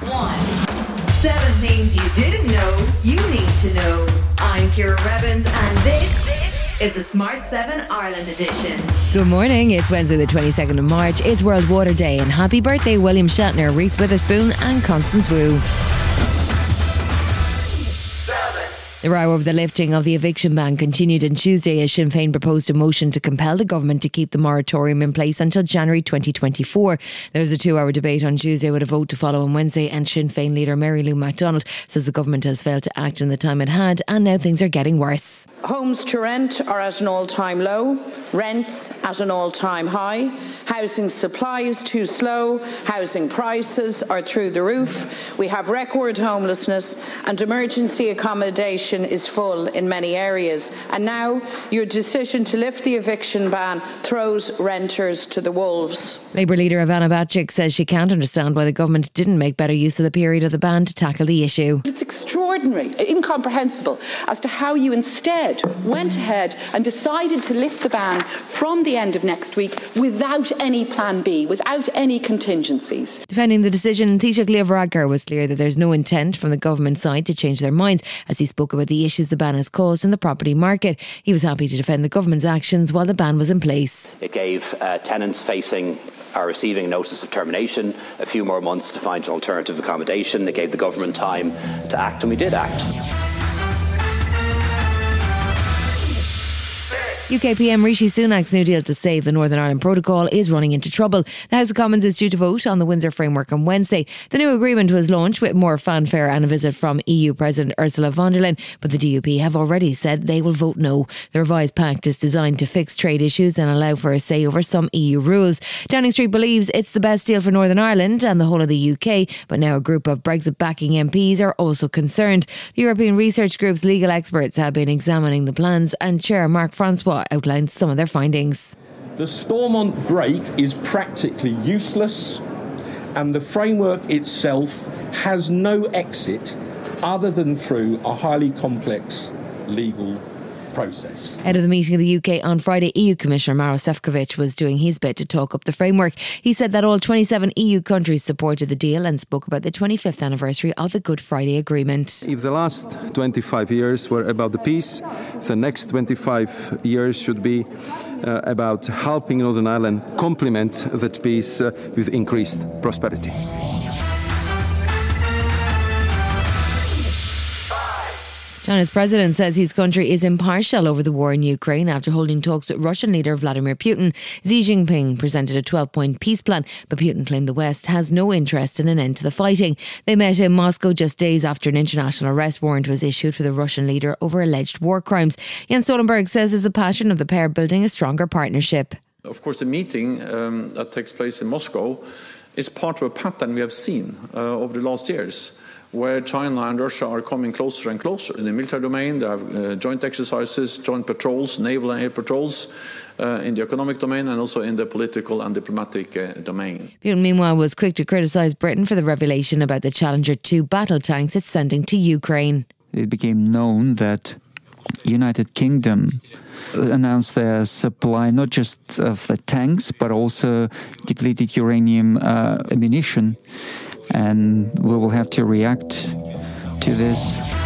One. Seven things you didn't know you need to know. I'm Ciara Revins, and this is the Smart 7 Ireland edition. Good morning. It's Wednesday, the 22nd of March. It's World Water Day, and happy birthday, William Shatner, Reese Witherspoon, and Constance Wu. The row over the lifting of the eviction ban continued on Tuesday as Sinn Féin proposed a motion to compel the government to keep the moratorium in place until January 2024. There was a two hour debate on Tuesday with a vote to follow on Wednesday, and Sinn Féin leader Mary Lou McDonald says the government has failed to act in the time it had, and now things are getting worse. Homes to rent are at an all time low, rents at an all time high, housing supply is too slow, housing prices are through the roof, we have record homelessness, and emergency accommodation is full in many areas. And now your decision to lift the eviction ban throws renters to the wolves. Labour leader Ivana Bacik says she can't understand why the government didn't make better use of the period of the ban to tackle the issue. It's extraordinary, incomprehensible as to how you instead went ahead and decided to lift the ban from the end of next week without any plan B, without any contingencies. Defending the decision, Taoiseach Leo Varadkar was clear that there's no intent from the government side to change their minds as he spoke about the issues the ban has caused in the property market. He was happy to defend the government's actions while the ban was in place. It gave uh, tenants facing are receiving notice of termination a few more months to find an alternative accommodation. It gave the government time to act, and we did act. UK PM Rishi Sunak's new deal to save the Northern Ireland Protocol is running into trouble. The House of Commons is due to vote on the Windsor Framework on Wednesday. The new agreement was launched with more fanfare and a visit from EU President Ursula von der Leyen, but the DUP have already said they will vote no. The revised pact is designed to fix trade issues and allow for a say over some EU rules. Downing Street believes it's the best deal for Northern Ireland and the whole of the UK, but now a group of Brexit backing MPs are also concerned. The European Research Group's legal experts have been examining the plans, and Chair Mark Francois outlined some of their findings. The Stormont break is practically useless, and the framework itself has no exit other than through a highly complex legal process. Ahead of the meeting of the UK on Friday, EU Commissioner Maros Sefcovic was doing his bit to talk up the framework. He said that all 27 EU countries supported the deal and spoke about the 25th anniversary of the Good Friday Agreement. If the last 25 years were about the peace, the next 25 years should be uh, about helping Northern Ireland complement that peace uh, with increased prosperity. China's president says his country is impartial over the war in Ukraine after holding talks with Russian leader Vladimir Putin. Xi Jinping presented a 12 point peace plan, but Putin claimed the West has no interest in an end to the fighting. They met in Moscow just days after an international arrest warrant was issued for the Russian leader over alleged war crimes. Jens Stoltenberg says there's a passion of the pair building a stronger partnership. Of course, the meeting um, that takes place in Moscow is part of a pattern we have seen uh, over the last years where China and Russia are coming closer and closer. In the military domain, they have uh, joint exercises, joint patrols, naval and air patrols. Uh, in the economic domain and also in the political and diplomatic uh, domain. Putin, meanwhile, was quick to criticise Britain for the revelation about the Challenger 2 battle tanks it's sending to Ukraine. It became known that United Kingdom announced their supply not just of the tanks but also depleted uranium uh, ammunition and we will have to react to this.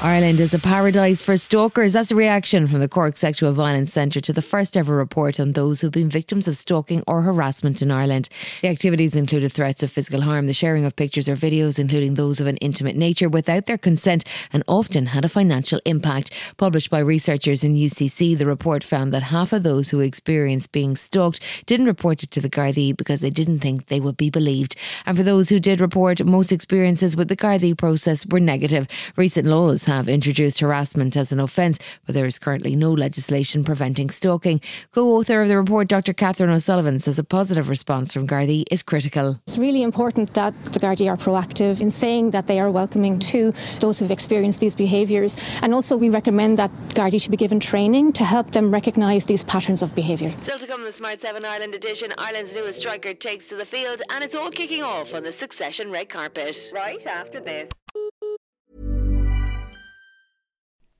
Ireland is a paradise for stalkers. That's a reaction from the Cork Sexual Violence Centre to the first ever report on those who've been victims of stalking or harassment in Ireland. The activities included threats of physical harm, the sharing of pictures or videos, including those of an intimate nature, without their consent, and often had a financial impact. Published by researchers in UCC, the report found that half of those who experienced being stalked didn't report it to the Gardaí because they didn't think they would be believed. And for those who did report, most experiences with the Gardaí process were negative. Recent laws have introduced harassment as an offence, but there is currently no legislation preventing stalking. Co author of the report, Dr. Catherine O'Sullivan, says a positive response from Gardaí is critical. It's really important that the Gardaí are proactive in saying that they are welcoming to those who've experienced these behaviours. And also, we recommend that Gardaí should be given training to help them recognise these patterns of behaviour. Still to come the Smart 7 Ireland edition, Ireland's newest striker takes to the field, and it's all kicking off on the Succession red carpet. Right after this.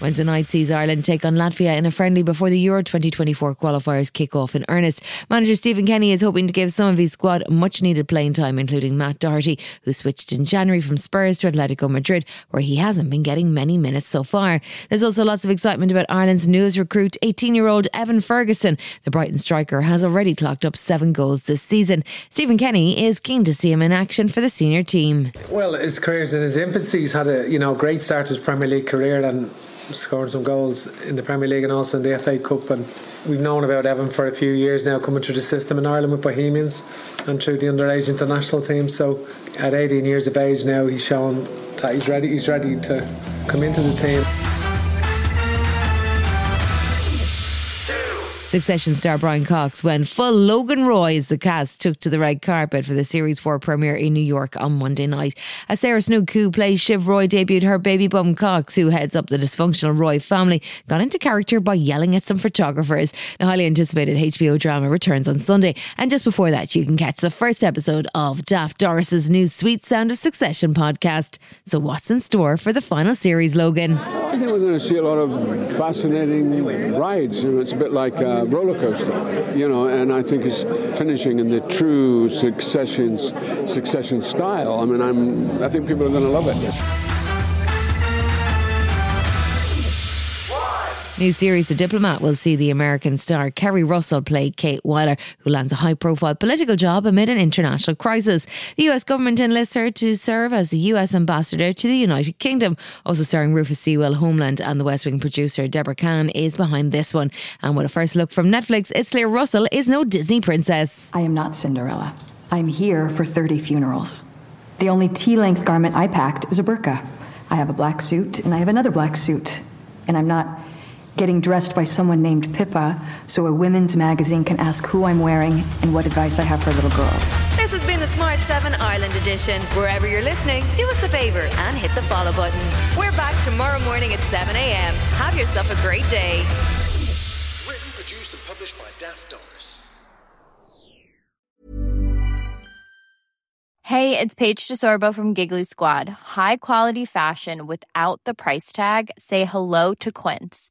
Wednesday night sees Ireland take on Latvia in a friendly before the Euro 2024 qualifiers kick off in earnest. Manager Stephen Kenny is hoping to give some of his squad much needed playing time, including Matt Doherty, who switched in January from Spurs to Atletico Madrid, where he hasn't been getting many minutes so far. There's also lots of excitement about Ireland's newest recruit, 18 year old Evan Ferguson. The Brighton striker has already clocked up seven goals this season. Stephen Kenny is keen to see him in action for the senior team. Well, his career's in his infancy. He's had a you know great start to his Premier League career and scored some goals in the Premier League and also in the FA Cup. And we've known about Evan for a few years now, coming through the system in Ireland with Bohemians and through the underage international team. So at 18 years of age now, he's shown that he's ready. He's ready to come into the team. Succession star Brian Cox when full Logan Roy as the cast took to the red carpet for the Series 4 premiere in New York on Monday night. As Sarah Snook, who plays Shiv Roy, debuted her baby bum Cox, who heads up the dysfunctional Roy family, got into character by yelling at some photographers. The highly anticipated HBO drama returns on Sunday. And just before that, you can catch the first episode of Daft Doris's new Sweet Sound of Succession podcast. So, what's in store for the final series, Logan? I think we're going to see a lot of fascinating rides. You know, it's a bit like uh, a roller coaster, you know, and I think it's finishing in the true succession succession style. I mean, I'm I think people are going to love it. New series The Diplomat will see the American star Keri Russell play Kate Wyler, who lands a high profile political job amid an international crisis. The US government enlists her to serve as the US ambassador to the United Kingdom. Also starring Rufus Sewell, Homeland, and the West Wing producer Debora Cahn is behind this one. And with a first look from Netflix, it's clear Russell is no Disney princess. I am not Cinderella. I'm here for 30 funerals. The only T length garment I packed is a burqa. I have a black suit and I have another black suit. And I'm not getting dressed by someone named Pippa so a women's magazine can ask who I'm wearing and what advice I have for little girls. This has been the Smart 7 Ireland edition. Wherever you're listening, do us a favour and hit the follow button. We're back tomorrow morning at 7 a.m. Have yourself a great day. Written, produced, and published by Daft Doris. Hey, it's Paige DeSorbo from Giggly Squad. High quality fashion without the price tag? Say hello to Quince.